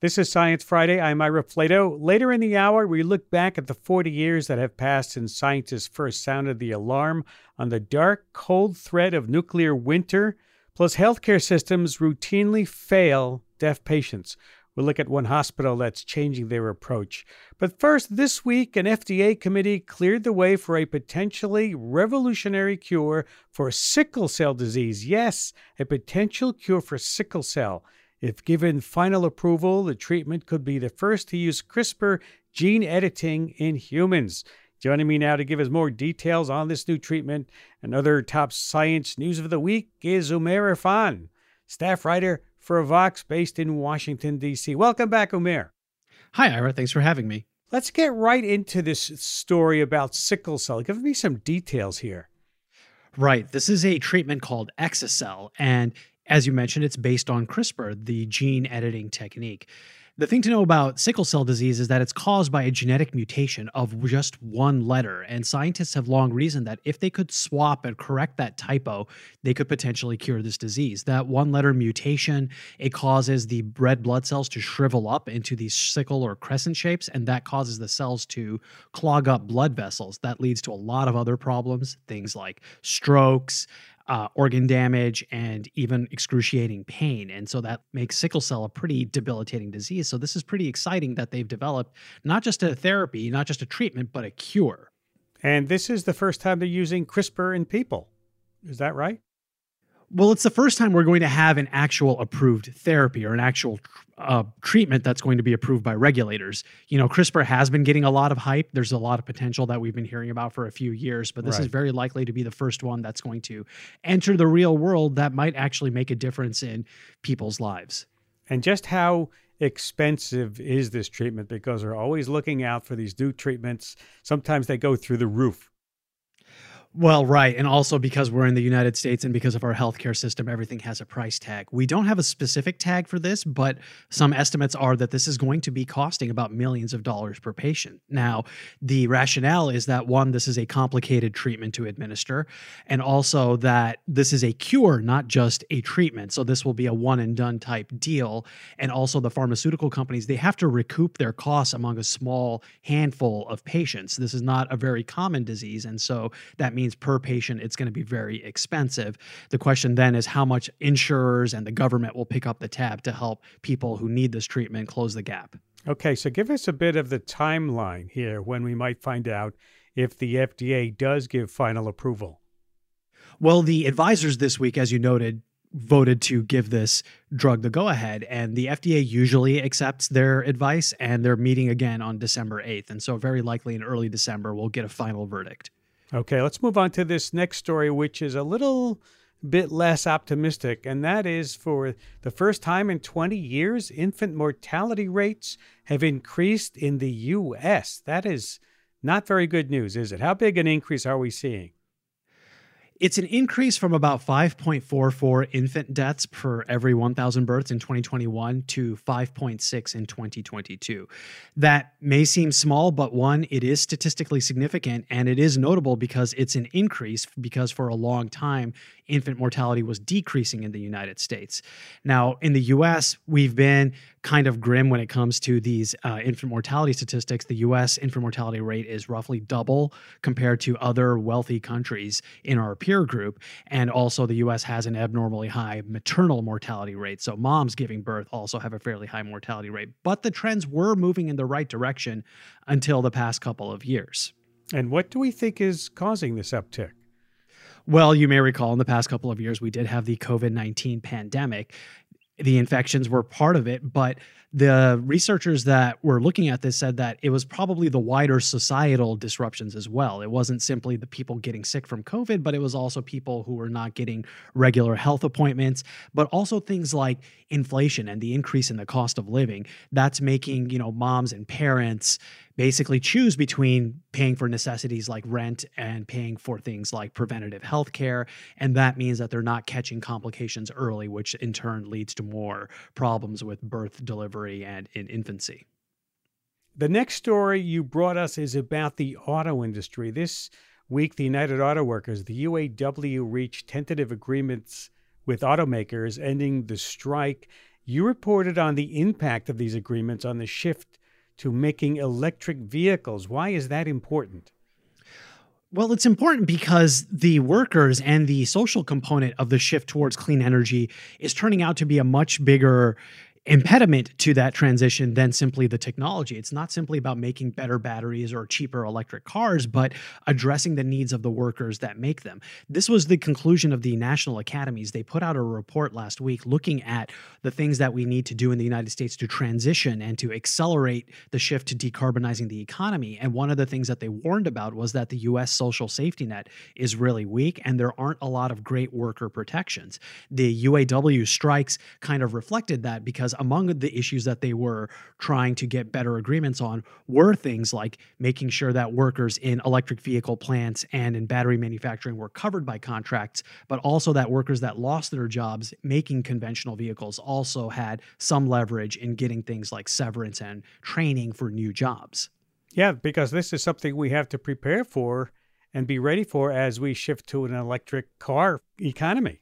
This is Science Friday. I'm Ira Flatow. Later in the hour, we look back at the 40 years that have passed since scientists first sounded the alarm on the dark, cold threat of nuclear winter. Plus, healthcare systems routinely fail deaf patients. We'll look at one hospital that's changing their approach. But first, this week, an FDA committee cleared the way for a potentially revolutionary cure for sickle cell disease. Yes, a potential cure for sickle cell. If given final approval, the treatment could be the first to use CRISPR gene editing in humans. Joining me now to give us more details on this new treatment and other top science news of the week is Umair Irfan, staff writer for Vox based in Washington, D.C. Welcome back, Umair. Hi, Ira. Thanks for having me. Let's get right into this story about sickle cell. Give me some details here. Right. This is a treatment called Exa-cel, and as you mentioned, it's based on CRISPR, the gene editing technique. The thing to know about sickle cell disease is that it's caused by a genetic mutation of just one letter. And scientists have long reasoned that if they could swap and correct that typo, they could potentially cure this disease. That one letter mutation, it causes the red blood cells to shrivel up into these sickle or crescent shapes, and that causes the cells to clog up blood vessels. That leads to a lot of other problems, things like strokes, uh, organ damage and even excruciating pain. And so that makes sickle cell a pretty debilitating disease. So this is pretty exciting that they've developed not just a therapy, not just a treatment, but a cure. And this is the first time they're using CRISPR in people. Is that right? Well, it's the first time we're going to have an actual approved therapy or an actual uh, treatment that's going to be approved by regulators. You know, CRISPR has been getting a lot of hype. There's a lot of potential that we've been hearing about for a few years, but this right. is very likely to be the first one that's going to enter the real world that might actually make a difference in people's lives. And just how expensive is this treatment? Because we're always looking out for these new treatments. Sometimes they go through the roof. Well, right. And also because we're in the United States and because of our healthcare system, everything has a price tag. We don't have a specific tag for this, but some estimates are that this is going to be costing about millions of dollars per patient. Now, the rationale is that one, this is a complicated treatment to administer, and also that this is a cure, not just a treatment. So this will be a one and done type deal. And also, the pharmaceutical companies, they have to recoup their costs among a small handful of patients. This is not a very common disease. And so that means per patient it's going to be very expensive. The question then is how much insurers and the government will pick up the tab to help people who need this treatment close the gap. Okay, so give us a bit of the timeline here when we might find out if the FDA does give final approval. Well, the advisors this week, as you noted, voted to give this drug the go ahead. And the FDA usually accepts their advice, and they're meeting again on December 8th. And so, very likely in early December, we'll get a final verdict. Okay, let's move on to this next story, which is a little bit less optimistic, and that is for the first time in 20 years, infant mortality rates have increased in the U.S. That is not very good news, is it? How big an increase are we seeing? It's an increase from about 5.44 infant deaths per every 1,000 births in 2021 to 5.6 in 2022. That may seem small, but one, it is statistically significant and it is notable because it's an increase because for a long time, infant mortality was decreasing in the United States. Now, in the US, we've been kind of grim when it comes to these uh, infant mortality statistics. The US infant mortality rate is roughly double compared to other wealthy countries in our peer group. And also, the US has an abnormally high maternal mortality rate. So, moms giving birth also have a fairly high mortality rate. But the trends were moving in the right direction until the past couple of years. And what do we think is causing this uptick? Well, you may recall in the past couple of years, we did have the COVID 19 pandemic. The infections were part of it, but the researchers that were looking at this said that it was probably the wider societal disruptions as well. It wasn't simply the people getting sick from COVID, but it was also people who were not getting regular health appointments, but also things like inflation and the increase in the cost of living. That's making, you know, moms and parents basically choose between paying for necessities like rent and paying for things like preventative health care. And that means that they're not catching complications early, which in turn leads to more problems with birth, delivery, and in infancy. The next story you brought us is about the auto industry. This week, the United Auto Workers, the UAW, reached tentative agreements with automakers ending the strike You reported on the impact of these agreements on the shift to making electric vehicles. Why is that important? Well, it's important because the workers and the social component of the shift towards clean energy is turning out to be a much bigger impediment to that transition than simply the technology. It's not simply about making better batteries or cheaper electric cars, but addressing the needs of the workers that make them. This was the conclusion of the national academies. They put out a report last week looking at the things that we need to do in the United States to transition and to accelerate the shift to decarbonizing the economy. And one of the things that they warned about was that the US social safety net is really weak and there aren't a lot of great worker protections. The UAW strikes kind of reflected that because among the issues that they were trying to get better agreements on were things like making sure that workers in electric vehicle plants and in battery manufacturing were covered by contracts, but also that workers that lost their jobs making conventional vehicles also had some leverage in getting things like severance and training for new jobs. Yeah, because this is something we have to prepare for and be ready for as we shift to an electric car economy.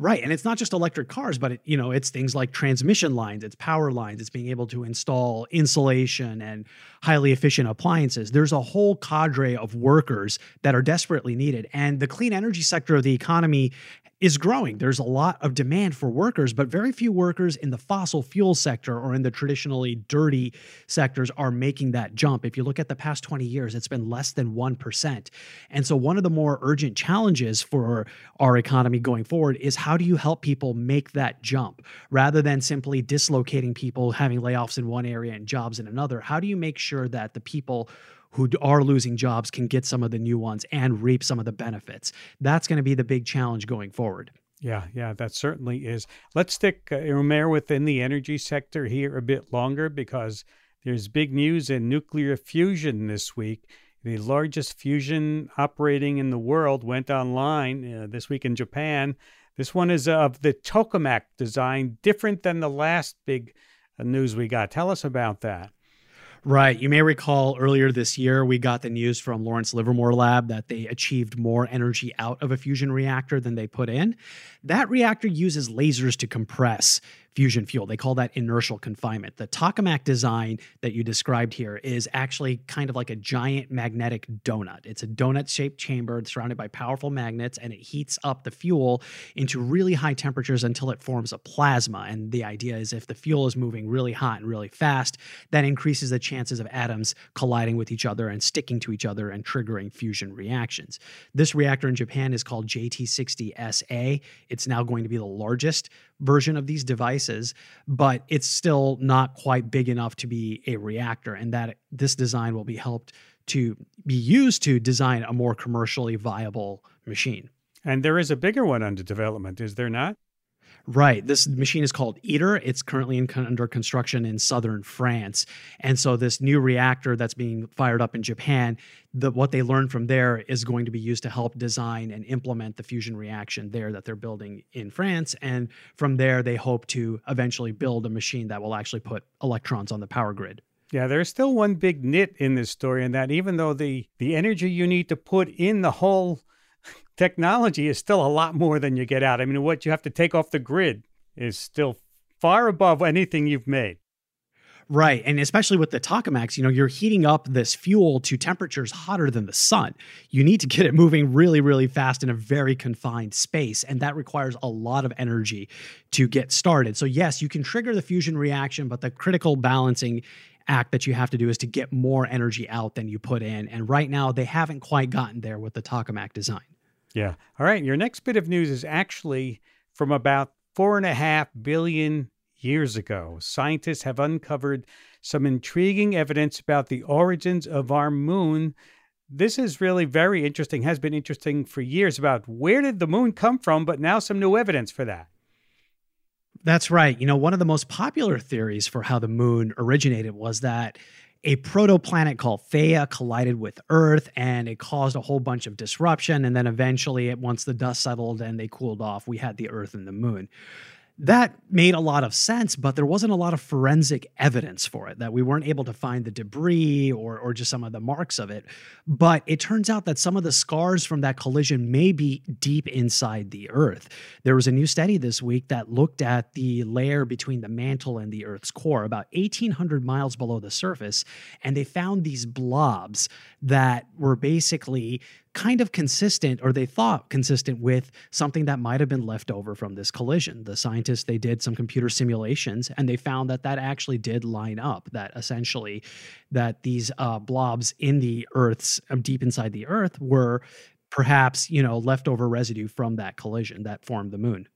Right. And it's not just electric cars, but it, you know, it's things like transmission lines, it's power lines, it's being able to install insulation and highly efficient appliances. There's a whole cadre of workers that are desperately needed. And the clean energy sector of the economy is growing. There's a lot of demand for workers, but very few workers in the fossil fuel sector or in the traditionally dirty sectors are making that jump. If you look at the past 20 years, it's been less than 1%. And so, one of the more urgent challenges for our economy going forward is how do you help people make that jump rather than simply dislocating people, having layoffs in one area and jobs in another? How do you make sure that the people who are losing jobs can get some of the new ones and reap some of the benefits. That's going to be the big challenge going forward. Yeah, yeah, that certainly is. Let's stick, uh, within the energy sector here a bit longer because there's big news in nuclear fusion this week. The largest fusion operating in the world went online uh, this week in Japan. This one is of the tokamak design, different than the last big uh, news we got. Tell us about that. Right. You may recall earlier this year, we got the news from Lawrence Livermore Lab that they achieved more energy out of a fusion reactor than they put in. That reactor uses lasers to compress fusion fuel. They call that inertial confinement. The tokamak design that you described here is actually kind of like a giant magnetic donut. It's a donut shaped chamber surrounded by powerful magnets, and it heats up the fuel into really high temperatures until it forms a plasma. And the idea is if the fuel is moving really hot and really fast, that increases the chances of atoms colliding with each other and sticking to each other and triggering fusion reactions. This reactor in Japan is called JT60SA. It's now going to be the largest version of these devices, but it's still not quite big enough to be a reactor. And that this design will be helped to be used to design a more commercially viable machine. And there is a bigger one under development, is there not? Right. This machine is called ITER. It's currently in, under construction in southern France. And so this new reactor that's being fired up in Japan, the, what they learned from there is going to be used to help design and implement the fusion reaction there that they're building in France. And from there, they hope to eventually build a machine that will actually put electrons on the power grid. Yeah, there's still one big nit in this story, and that even though the the energy you need to put in the whole technology is still a lot more than you get out. I mean, what you have to take off the grid is still far above anything you've made. Right. And especially with the tokamaks, you know, you're heating up this fuel to temperatures hotter than the sun. You need to get it moving really, really fast in a very confined space. And that requires a lot of energy to get started. So, yes, you can trigger the fusion reaction, but the critical balancing act that you have to do is to get more energy out than you put in. And right now, they haven't quite gotten there with the tokamak design. Yeah. All right. Your next bit of news is actually from about four and a half billion years ago. Scientists have uncovered some intriguing evidence about the origins of our moon. This is really very interesting, has been interesting for years about where did the moon come from, but now some new evidence for that. That's right. You know, one of the most popular theories for how the moon originated was that a protoplanet called Theia collided with Earth and it caused a whole bunch of disruption. And then eventually, once the dust settled and they cooled off, we had the Earth and the moon. That made a lot of sense, but there wasn't a lot of forensic evidence for it, that we weren't able to find the debris or, or just some of the marks of it. But it turns out that some of the scars from that collision may be deep inside the Earth. There was a new study this week that looked at the layer between the mantle and the Earth's core, about 1,800 miles below the surface, and they found these blobs that were basically kind of consistent, or they thought consistent with something that might have been left over from this collision. The scientists they did some computer simulations, and they found that that actually did line up. That essentially, that these uh, blobs in the Earth's um, deep inside the Earth were perhaps you know leftover residue from that collision that formed the moon.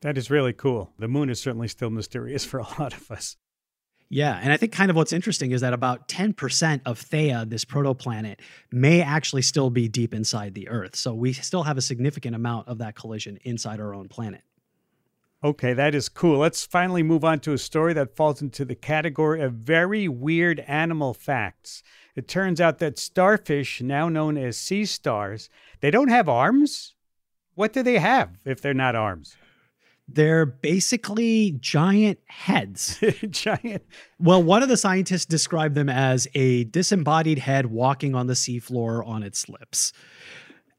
That is really cool. The moon is certainly still mysterious for a lot of us. Yeah, and I think kind of what's interesting is that about 10% of Theia, this protoplanet, may actually still be deep inside the Earth. So we still have a significant amount of that collision inside our own planet. Okay, that is cool. Let's finally move on to a story that falls into the category of very weird animal facts. It turns out that starfish, now known as sea stars, they don't have arms. What do they have if they're not arms? They're basically giant heads. giant. Well, one of the scientists described them as a disembodied head walking on the seafloor on its lips.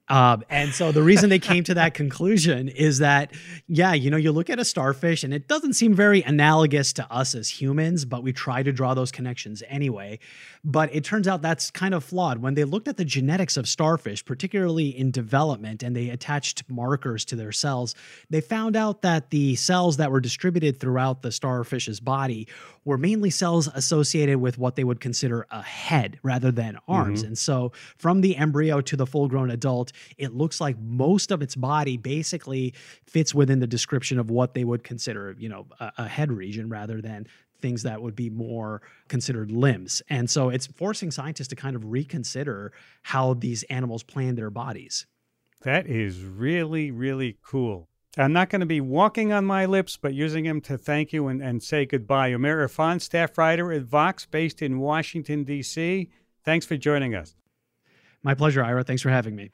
Um, and so the reason they came to that conclusion is that, yeah, you know, you look at a starfish and it doesn't seem very analogous to us as humans, but we try to draw those connections anyway. But it turns out that's kind of flawed. When they looked at the genetics of starfish, particularly in development, and they attached markers to their cells, they found out that the cells that were distributed throughout the starfish's body were mainly cells associated with what they would consider a head rather than arms. Mm-hmm. And so from the embryo to the full grown adult, it looks like most of its body basically fits within the description of what they would consider, you know, a, a head region rather than things that would be more considered limbs. And so it's forcing scientists to kind of reconsider how these animals plan their bodies. That is really, really cool. I'm not going to be walking on my lips, but using them to thank you and, and say goodbye. Umair Irfan, staff writer at Vox, based in Washington, D.C. Thanks for joining us. My pleasure, Ira. Thanks for having me.